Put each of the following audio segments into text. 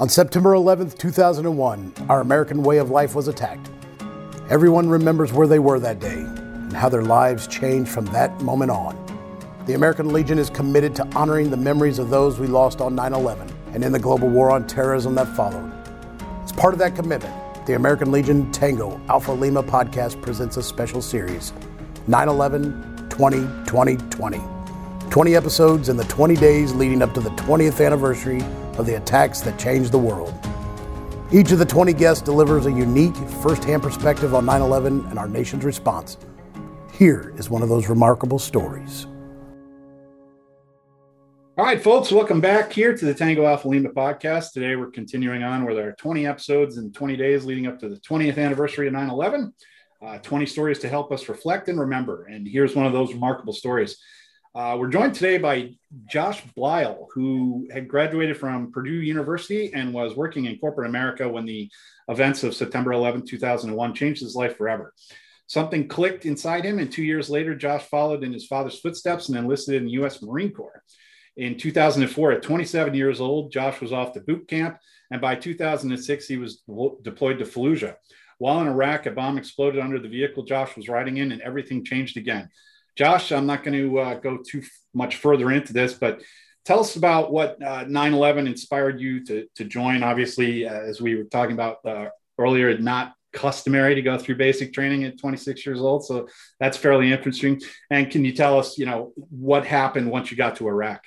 On September 11th, 2001, our American way of life was attacked. Everyone remembers where they were that day and how their lives changed from that moment on. The American Legion is committed to honoring the memories of those we lost on 9 11 and in the global war on terrorism that followed. As part of that commitment, the American Legion Tango Alpha Lima podcast presents a special series 9 11 20 20 20. 20 episodes in the 20 days leading up to the 20th anniversary of the attacks that changed the world. Each of the 20 guests delivers a unique, first hand perspective on 9 11 and our nation's response. Here is one of those remarkable stories. All right, folks, welcome back here to the Tango Alpha Lima podcast. Today we're continuing on with our 20 episodes in 20 days leading up to the 20th anniversary of 9 11. Uh, 20 stories to help us reflect and remember. And here's one of those remarkable stories. Uh, we're joined today by Josh Bleill, who had graduated from Purdue University and was working in corporate America when the events of September 11, 2001 changed his life forever. Something clicked inside him, and two years later, Josh followed in his father's footsteps and enlisted in the U.S. Marine Corps. In 2004, at 27 years old, Josh was off to boot camp, and by 2006, he was deployed to Fallujah. While in Iraq, a bomb exploded under the vehicle Josh was riding in, and everything changed again. Josh, I'm not going to uh, go too much further into this, but tell us about what uh, 9/11 inspired you to to join. Obviously, uh, as we were talking about uh, earlier, not customary to go through basic training at 26 years old, so that's fairly interesting. And can you tell us, you know, what happened once you got to Iraq?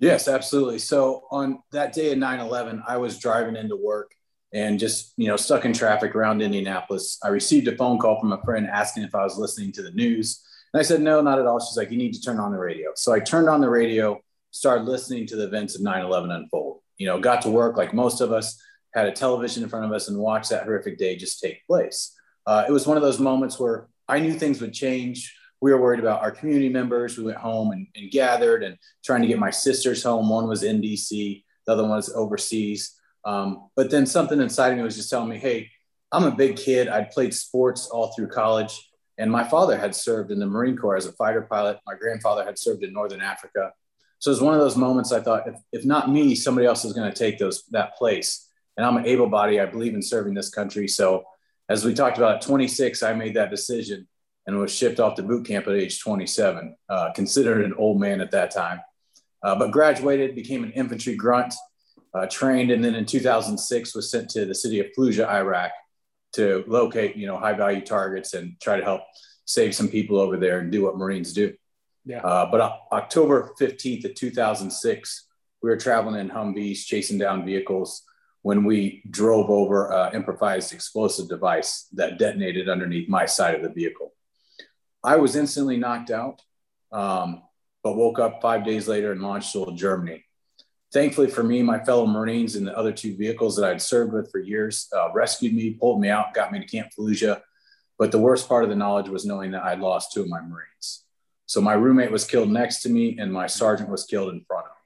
Yes, absolutely. So on that day of 9/11, I was driving into work and just you know stuck in traffic around Indianapolis. I received a phone call from a friend asking if I was listening to the news and I said, no, not at all. She's like, you need to turn on the radio. So I turned on the radio, started listening to the events of 9 11 unfold. You know, got to work like most of us, had a television in front of us and watched that horrific day just take place. Uh, it was one of those moments where I knew things would change. We were worried about our community members. We went home and, and gathered and trying to get my sisters home. One was in DC, the other one was overseas. Um, but then something inside of me was just telling me, hey, I'm a big kid. I'd played sports all through college. And my father had served in the Marine Corps as a fighter pilot. My grandfather had served in Northern Africa. So it was one of those moments I thought, if, if not me, somebody else is going to take those that place. And I'm an able body. I believe in serving this country. So as we talked about at 26, I made that decision and was shipped off to boot camp at age 27, uh, considered an old man at that time. Uh, but graduated, became an infantry grunt, uh, trained, and then in 2006 was sent to the city of Fallujah, Iraq, to locate, you know, high value targets and try to help save some people over there and do what Marines do. Yeah. Uh, but October 15th of 2006, we were traveling in Humvees, chasing down vehicles when we drove over an improvised explosive device that detonated underneath my side of the vehicle. I was instantly knocked out, um, but woke up five days later and launched to Germany. Thankfully for me, my fellow Marines and the other two vehicles that I'd served with for years uh, rescued me, pulled me out, got me to Camp Fallujah. But the worst part of the knowledge was knowing that I'd lost two of my Marines. So my roommate was killed next to me, and my sergeant was killed in front of me.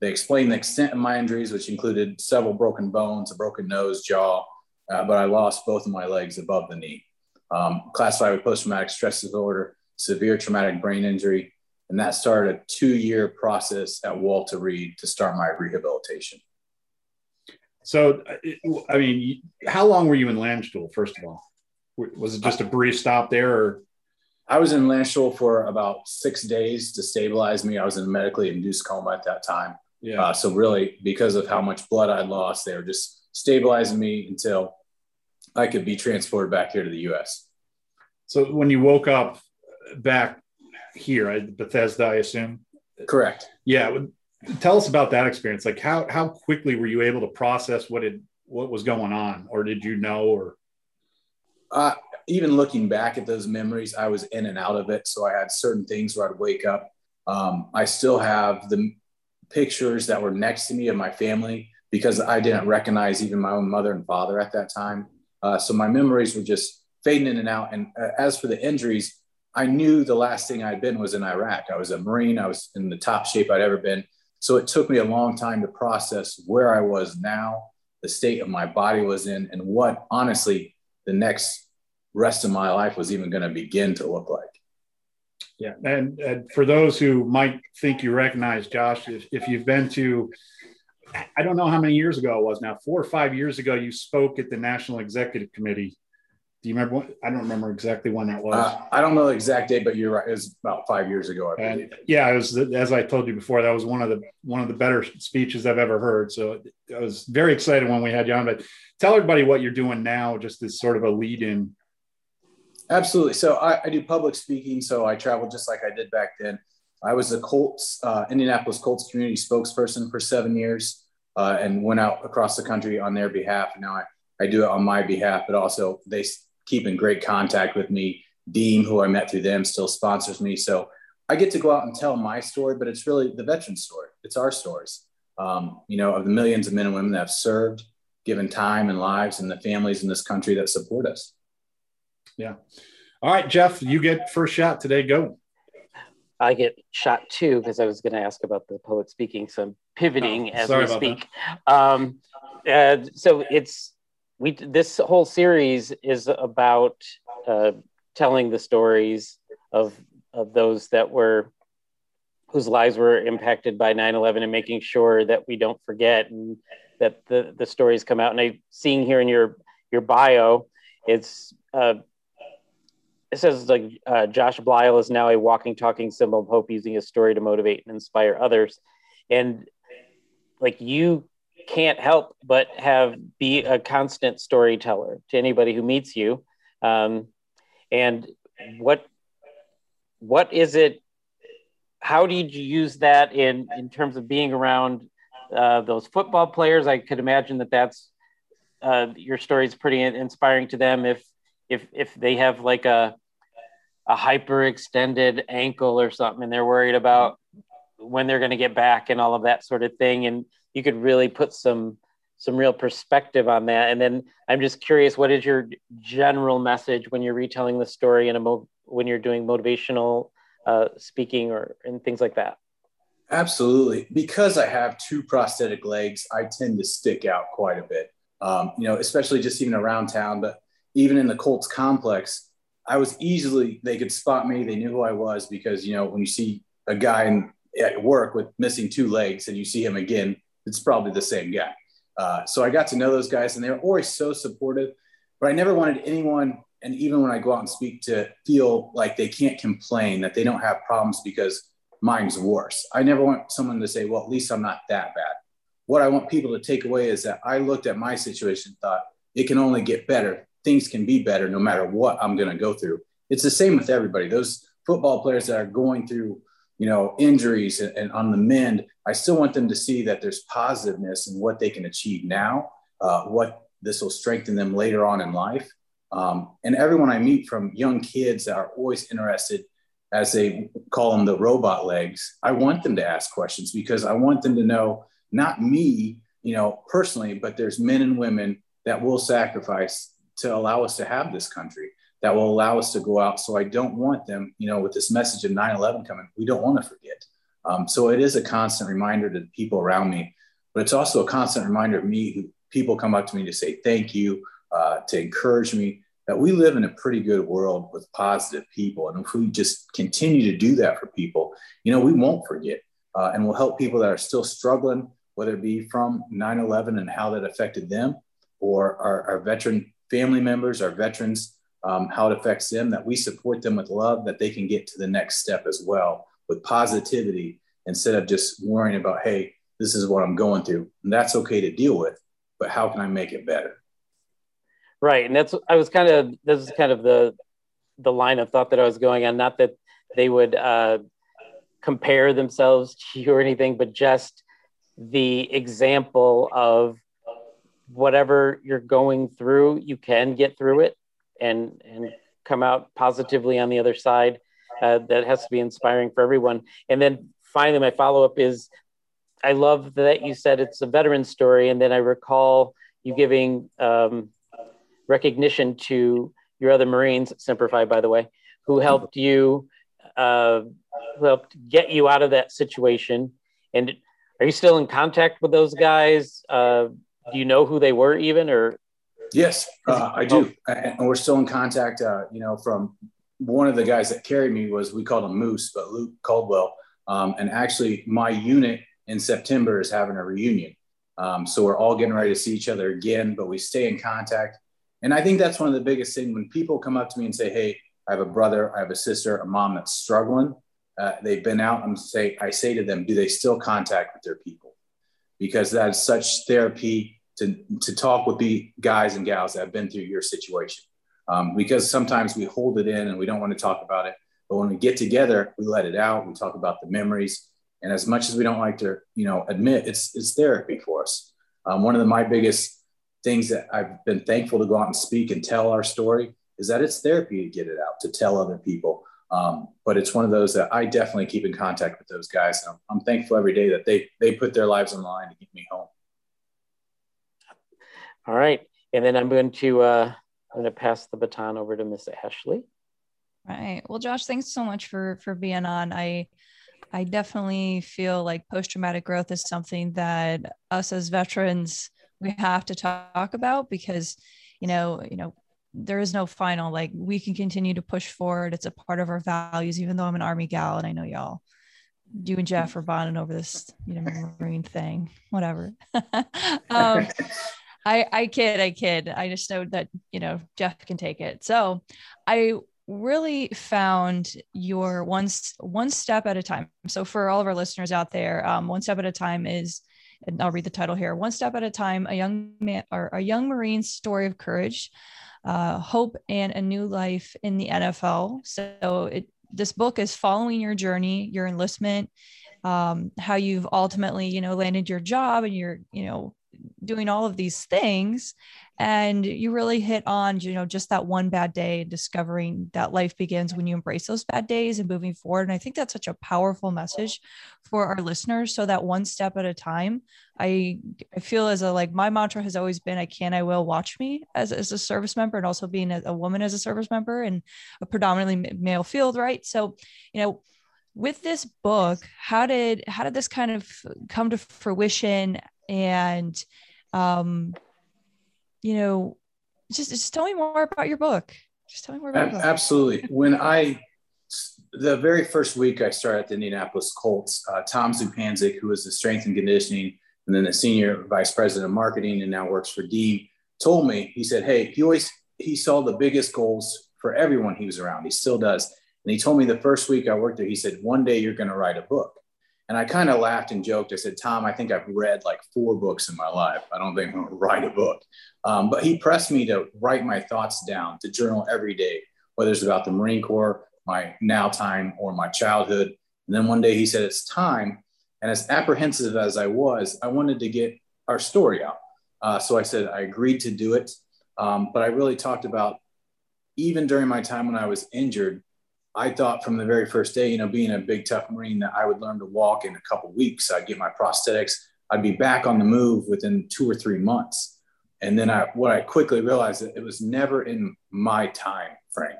They explained the extent of my injuries, which included several broken bones, a broken nose, jaw, uh, but I lost both of my legs above the knee. Um, classified with post traumatic stress disorder, severe traumatic brain injury, and that started a two year process at Walter Reed to start my rehabilitation. So, I mean, how long were you in Landstuhl, first of all? Was it just a brief stop there? Or? I was in Landstuhl for about six days to stabilize me. I was in a medically induced coma at that time. Yeah. Uh, so, really, because of how much blood I lost, they were just stabilizing me until I could be transported back here to the US. So, when you woke up back here at Bethesda, I assume. Correct. Yeah. Tell us about that experience. Like how how quickly were you able to process what it what was going on, or did you know, or? Uh, even looking back at those memories, I was in and out of it. So I had certain things where I'd wake up. Um, I still have the pictures that were next to me of my family because I didn't recognize even my own mother and father at that time. Uh, so my memories were just fading in and out. And uh, as for the injuries, I knew the last thing I'd been was in Iraq. I was a Marine. I was in the top shape I'd ever been. So it took me a long time to process where I was now, the state of my body was in, and what honestly the next rest of my life was even going to begin to look like. Yeah. And, and, for those who might think you recognize Josh, if, if you've been to I don't know how many years ago it was now, four or five years ago, you spoke at the National Executive Committee. Do you remember what? I don't remember exactly when that was. Uh, I don't know the exact date, but you're right. It was about five years ago. I and yeah, it was as I told you before. That was one of the one of the better speeches I've ever heard. So I was very excited when we had you on. But tell everybody what you're doing now, just as sort of a lead in. Absolutely. So I, I do public speaking. So I travel just like I did back then. I was the Colts, uh, Indianapolis Colts community spokesperson for seven years uh, and went out across the country on their behalf. And now I, I do it on my behalf, but also they keep in great contact with me. Deem, who I met through them, still sponsors me. So I get to go out and tell my story, but it's really the veteran story. It's our stories, um, you know, of the millions of men and women that have served, given time and lives, and the families in this country that support us. Yeah. All right, Jeff, you get first shot today. Go. I get shot too because I was going to ask about the public speaking. So I'm pivoting oh, as we speak. Um, so it's we this whole series is about uh, telling the stories of of those that were whose lives were impacted by 9-11 and making sure that we don't forget and that the the stories come out and i seeing here in your your bio it's uh, it says like uh, Josh Bleill is now a walking, talking symbol of hope, using his story to motivate and inspire others. And like you can't help but have be a constant storyteller to anybody who meets you. Um, and what what is it? How did you use that in in terms of being around uh, those football players? I could imagine that that's uh, your story is pretty inspiring to them if if if they have like a a hyper extended ankle or something and they're worried about when they're going to get back and all of that sort of thing and you could really put some some real perspective on that. And then i'm just curious what is your general message when you're retelling the story in a mo- when you're doing motivational uh, speaking or and things like that? Absolutely. Because i have two prosthetic legs i tend to stick out quite a bit. Um, you know especially just even around town but even in the Colts complex, I was easily, they could spot me. They knew who I was because, you know, when you see a guy in, at work with missing two legs and you see him again, it's probably the same guy. Uh, so I got to know those guys and they were always so supportive, but I never wanted anyone, and even when I go out and speak, to feel like they can't complain, that they don't have problems because mine's worse. I never want someone to say, well, at least I'm not that bad. What I want people to take away is that I looked at my situation, thought it can only get better things can be better no matter what I'm going to go through. It's the same with everybody. Those football players that are going through, you know, injuries and, and on the mend, I still want them to see that there's positiveness in what they can achieve now, uh, what this will strengthen them later on in life. Um, and everyone I meet from young kids that are always interested, as they call them the robot legs, I want them to ask questions because I want them to know not me, you know, personally, but there's men and women that will sacrifice to allow us to have this country that will allow us to go out. So I don't want them, you know, with this message of 9 11 coming, we don't want to forget. Um, so it is a constant reminder to the people around me, but it's also a constant reminder of me who people come up to me to say thank you, uh, to encourage me that we live in a pretty good world with positive people. And if we just continue to do that for people, you know, we won't forget uh, and we'll help people that are still struggling, whether it be from 9 11 and how that affected them or our, our veteran family members, our veterans, um, how it affects them, that we support them with love, that they can get to the next step as well with positivity instead of just worrying about, hey, this is what I'm going through. And that's okay to deal with, but how can I make it better? Right. And that's, I was kind of, this is kind of the, the line of thought that I was going on. Not that they would uh, compare themselves to you or anything, but just the example of whatever you're going through, you can get through it and and come out positively on the other side. Uh, that has to be inspiring for everyone. And then finally, my follow up is, I love that you said it's a veteran story, and then I recall you giving um, recognition to your other Marines, Semper Fi, by the way, who helped you, uh, who helped get you out of that situation. And are you still in contact with those guys? Uh, do you know who they were even or yes uh, i do oh. and we're still in contact uh, you know from one of the guys that carried me was we called him moose but luke caldwell um, and actually my unit in september is having a reunion Um, so we're all getting ready to see each other again, but we stay in contact. And I think that's one of the biggest things when people come up to me and say, Hey, I have a brother, I have a sister, a mom that's struggling. Uh, they've been out. I'm say, I say to them, do they still contact with their people? Because that is such therapy to, to talk with the guys and gals that have been through your situation. Um, because sometimes we hold it in and we don't want to talk about it. But when we get together, we let it out. We talk about the memories. And as much as we don't like to, you know, admit, it's it's therapy for us. Um, one of the, my biggest things that I've been thankful to go out and speak and tell our story is that it's therapy to get it out, to tell other people. Um, but it's one of those that I definitely keep in contact with those guys. I'm, I'm, thankful every day that they they put their lives on the line to get me home. All right, and then I'm going to uh, I'm going to pass the baton over to Miss Ashley. Right. Well, Josh, thanks so much for for being on. I I definitely feel like post traumatic growth is something that us as veterans we have to talk about because you know you know there is no final like we can continue to push forward it's a part of our values even though i'm an army gal and i know y'all you and jeff are bonding over this you know marine thing whatever um i i kid i kid. I just know that you know jeff can take it. So i really found your one one step at a time. So for all of our listeners out there um, one step at a time is and I'll read the title here One Step at a Time, a young man or a young Marine's story of courage, uh, hope, and a new life in the NFL. So it, this book is following your journey, your enlistment, um, how you've ultimately, you know, landed your job and you're, you know, doing all of these things and you really hit on you know just that one bad day and discovering that life begins when you embrace those bad days and moving forward. And i think that's such a powerful message for our listeners. So that one step at a time i i feel as a like my mantra has always been i can i will watch me as, as a service member and also being a, a woman as a service member in a predominantly male field right? So you know with this book how did how did this kind of come to fruition and um you know, just just tell me more about your book. Just tell me more about Absolutely. When I the very first week I started at the Indianapolis Colts, uh, Tom Zupancic, who was the strength and conditioning and then the senior vice president of marketing and now works for D, told me, he said, Hey, he always he saw the biggest goals for everyone he was around. He still does. And he told me the first week I worked there, he said, One day you're going to write a book. And I kind of laughed and joked. I said, Tom, I think I've read like four books in my life. I don't think I'm going to write a book. Um, but he pressed me to write my thoughts down, to journal every day, whether it's about the Marine Corps, my now time, or my childhood. And then one day he said, It's time. And as apprehensive as I was, I wanted to get our story out. Uh, so I said, I agreed to do it. Um, but I really talked about, even during my time when I was injured, I thought from the very first day, you know, being a big tough Marine, that I would learn to walk in a couple weeks. I'd get my prosthetics. I'd be back on the move within two or three months. And then I, what I quickly realized that it was never in my time frame.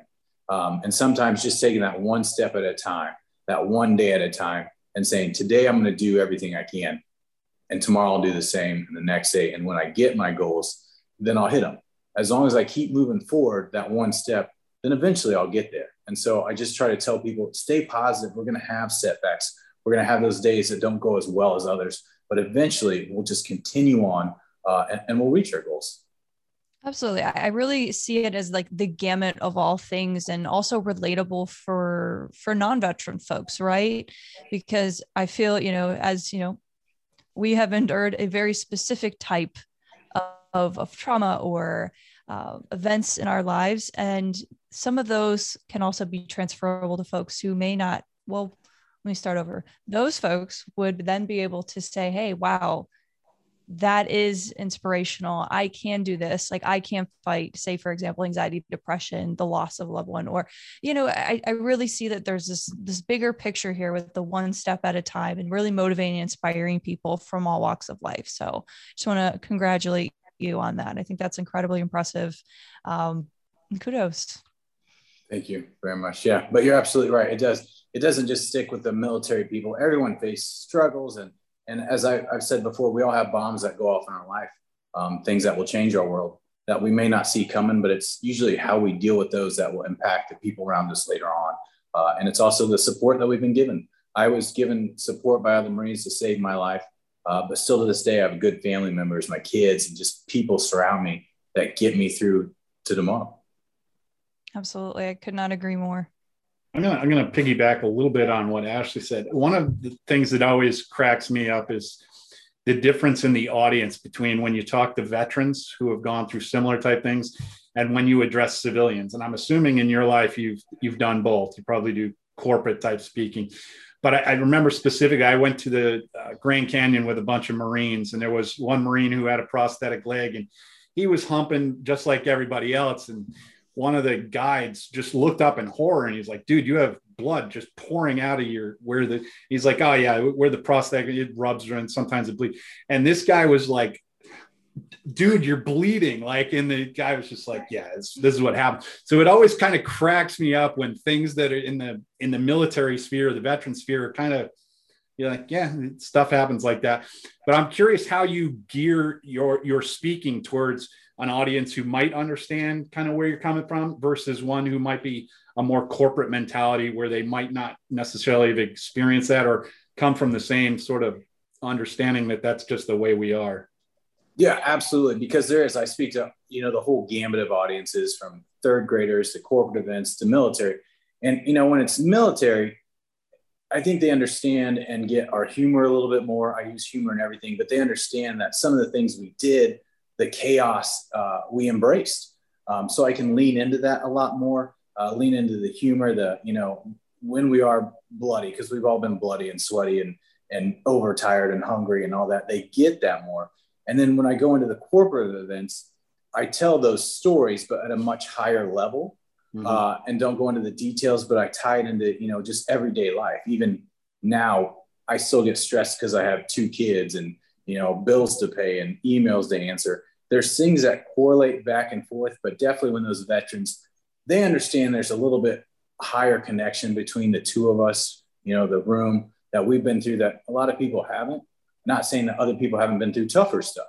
Um, and sometimes just taking that one step at a time, that one day at a time, and saying, today I'm going to do everything I can, and tomorrow I'll do the same, and the next day. And when I get my goals, then I'll hit them. As long as I keep moving forward, that one step, then eventually I'll get there. And so I just try to tell people stay positive. We're going to have setbacks. We're going to have those days that don't go as well as others, but eventually we'll just continue on uh, and, and we'll reach our goals. Absolutely. I really see it as like the gamut of all things and also relatable for for non-veteran folks, right? Because I feel, you know, as you know, we have endured a very specific type of, of trauma or uh, events in our lives. And some of those can also be transferable to folks who may not, well, let me start over. Those folks would then be able to say, hey, wow, that is inspirational. I can do this. Like I can fight, say, for example, anxiety, depression, the loss of a loved one, or, you know, I, I really see that there's this this bigger picture here with the one step at a time and really motivating and inspiring people from all walks of life. So just want to congratulate you on that. I think that's incredibly impressive. Um, kudos. Thank you very much. Yeah, but you're absolutely right. It does. It doesn't just stick with the military people. Everyone faces struggles, and and as I, have said before, we all have bombs that go off in our life, um, things that will change our world that we may not see coming. But it's usually how we deal with those that will impact the people around us later on. Uh, and it's also the support that we've been given. I was given support by other Marines to save my life. Uh, but still to this day, I have good family members, my kids, and just people surround me that get me through to tomorrow. Absolutely. I could not agree more. I'm gonna I'm gonna piggyback a little bit on what Ashley said. One of the things that always cracks me up is the difference in the audience between when you talk to veterans who have gone through similar type things and when you address civilians. And I'm assuming in your life you've you've done both. You probably do corporate type speaking. But I, I remember specifically, I went to the uh, Grand Canyon with a bunch of Marines, and there was one Marine who had a prosthetic leg, and he was humping just like everybody else. And one of the guides just looked up in horror and he's like, dude, you have blood just pouring out of your where the he's like, oh yeah, where the prosthetic it rubs and sometimes it bleeds. And this guy was like, dude, you're bleeding. Like, and the guy was just like, yeah, this is what happened. So it always kind of cracks me up when things that are in the in the military sphere, the veteran sphere, are kind of you're like, yeah, stuff happens like that. But I'm curious how you gear your your speaking towards an audience who might understand kind of where you're coming from versus one who might be a more corporate mentality where they might not necessarily have experienced that or come from the same sort of understanding that that's just the way we are. Yeah, absolutely. Because there is, I speak to, you know, the whole gamut of audiences from third graders to corporate events to military. And, you know, when it's military, I think they understand and get our humor a little bit more. I use humor and everything, but they understand that some of the things we did the chaos uh, we embraced. Um, so I can lean into that a lot more, uh, lean into the humor, the, you know, when we are bloody, because we've all been bloody and sweaty and, and overtired and hungry and all that, they get that more. And then when I go into the corporate events, I tell those stories, but at a much higher level. Mm-hmm. Uh, and don't go into the details, but I tie it into, you know, just everyday life. Even now, I still get stressed because I have two kids and, you know, bills to pay and emails to answer there's things that correlate back and forth, but definitely when those veterans, they understand there's a little bit higher connection between the two of us, you know, the room that we've been through that a lot of people haven't. Not saying that other people haven't been through tougher stuff,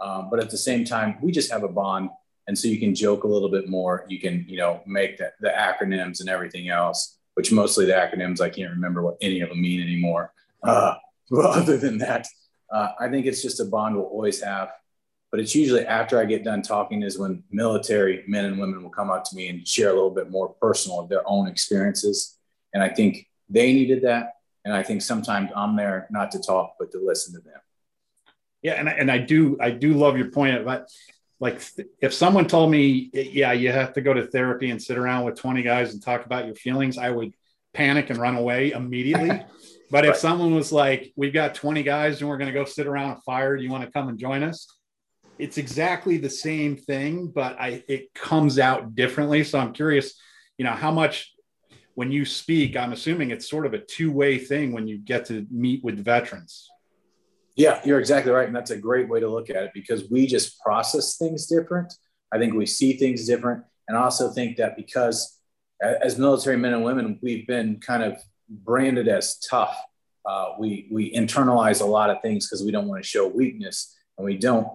um, but at the same time, we just have a bond. And so you can joke a little bit more. You can, you know, make the, the acronyms and everything else, which mostly the acronyms, I can't remember what any of them mean anymore. Uh, but other than that, uh, I think it's just a bond we'll always have but it's usually after I get done talking is when military men and women will come up to me and share a little bit more personal of their own experiences. And I think they needed that. And I think sometimes I'm there not to talk, but to listen to them. Yeah. And I, and I do, I do love your point about like, if someone told me, yeah, you have to go to therapy and sit around with 20 guys and talk about your feelings, I would panic and run away immediately. But if someone was like, we've got 20 guys and we're going to go sit around a fire, do you want to come and join us? it's exactly the same thing, but I it comes out differently. So I'm curious, you know, how much when you speak, I'm assuming it's sort of a two-way thing when you get to meet with veterans. Yeah, you're exactly right. And that's a great way to look at it because we just process things different. I think we see things different. And I also think that because as military men and women, we've been kind of branded as tough. Uh, we, we internalize a lot of things because we don't want to show weakness and we don't.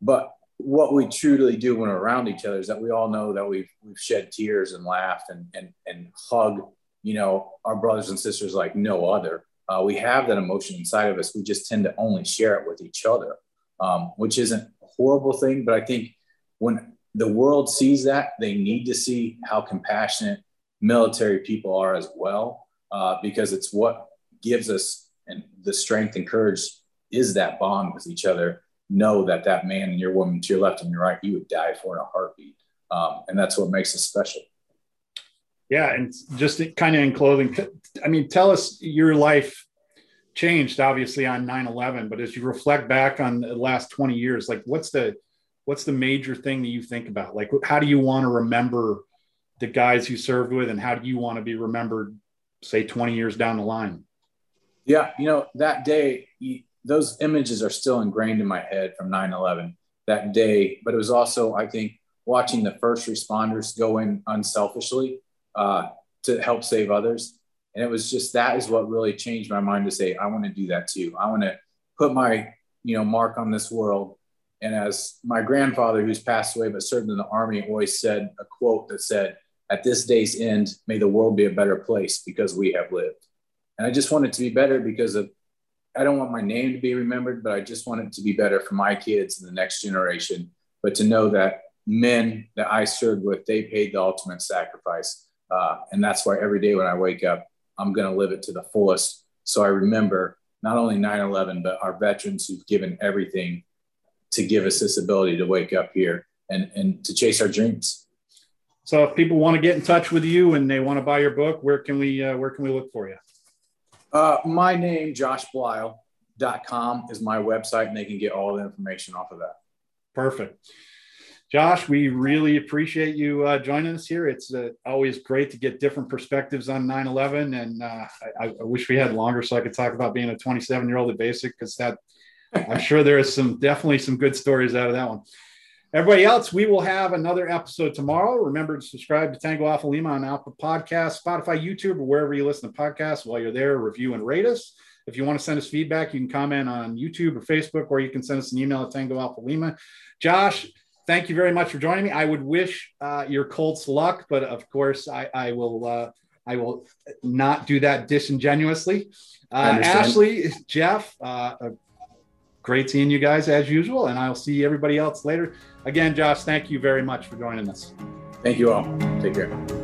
But what we truly do when we're around each other is that we all know that we've we've shed tears and laughed and and and hug, you know, our brothers and sisters like no other. Uh, we have that emotion inside of us. We just tend to only share it with each other, um, which isn't a horrible thing. But I think when the world sees that, they need to see how compassionate military people are as well, uh, because it's what gives us and the strength and courage is that bond with each other know that that man and your woman to your left and your right, you would die for in a heartbeat. Um, and that's what makes us special. Yeah. And just kind of in clothing, I mean, tell us your life changed obviously on 9-11, but as you reflect back on the last 20 years, like what's the, what's the major thing that you think about? Like, how do you want to remember the guys you served with and how do you want to be remembered, say 20 years down the line? Yeah. You know, that day, those images are still ingrained in my head from 9-11 that day but it was also i think watching the first responders go in unselfishly uh, to help save others and it was just that is what really changed my mind to say i want to do that too i want to put my you know mark on this world and as my grandfather who's passed away but served in the army always said a quote that said at this day's end may the world be a better place because we have lived and i just want it to be better because of I don't want my name to be remembered, but I just want it to be better for my kids and the next generation. But to know that men that I served with, they paid the ultimate sacrifice. Uh, and that's why every day when I wake up, I'm going to live it to the fullest. So I remember not only 9 11, but our veterans who've given everything to give us this ability to wake up here and, and to chase our dreams. So if people want to get in touch with you and they want to buy your book, where can we uh, where can we look for you? Uh, my name, joshbleill.com is my website and they can get all the information off of that. Perfect. Josh, we really appreciate you uh, joining us here. It's uh, always great to get different perspectives on 9 11. And uh, I, I, wish we had longer so I could talk about being a 27 year old at basic because that I'm sure there is some definitely some good stories out of that one. Everybody else, we will have another episode tomorrow. Remember to subscribe to Tango Alpha Lima on Apple Podcast, Spotify, YouTube, or wherever you listen to podcasts. While you're there, review and rate us. If you want to send us feedback, you can comment on YouTube or Facebook, or you can send us an email at Tango Alpha Lima. Josh, thank you very much for joining me. I would wish uh, your Colts luck, but of course, I, I will. Uh, I will not do that disingenuously. Uh, Ashley, Jeff, uh, great seeing you guys as usual, and I'll see everybody else later. Again, Josh, thank you very much for joining us. Thank you all. Take care.